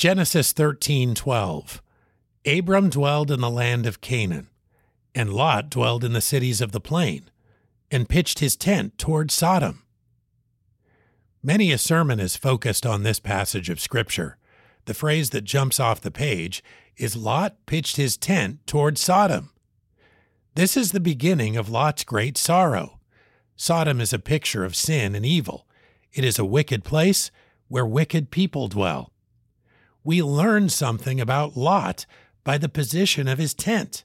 Genesis 13:12 Abram dwelled in the land of Canaan, and Lot dwelled in the cities of the plain, and pitched his tent toward Sodom. Many a sermon is focused on this passage of Scripture. The phrase that jumps off the page is Lot pitched his tent toward Sodom. This is the beginning of Lot's great sorrow. Sodom is a picture of sin and evil. It is a wicked place where wicked people dwell. We learn something about Lot by the position of his tent.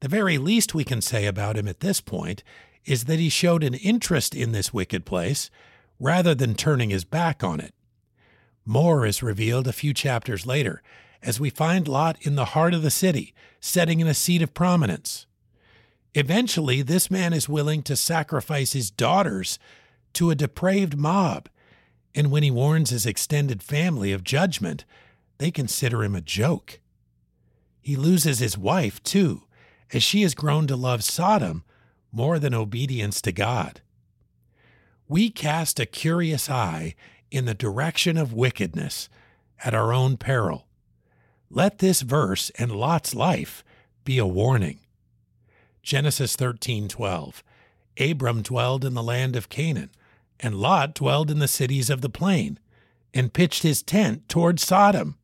The very least we can say about him at this point is that he showed an interest in this wicked place rather than turning his back on it. More is revealed a few chapters later as we find Lot in the heart of the city, setting in a seat of prominence. Eventually, this man is willing to sacrifice his daughters to a depraved mob, and when he warns his extended family of judgment, they consider him a joke. He loses his wife, too, as she has grown to love Sodom more than obedience to God. We cast a curious eye in the direction of wickedness at our own peril. Let this verse and Lot's life be a warning. Genesis 13:12 Abram dwelled in the land of Canaan, and Lot dwelled in the cities of the plain, and pitched his tent toward Sodom.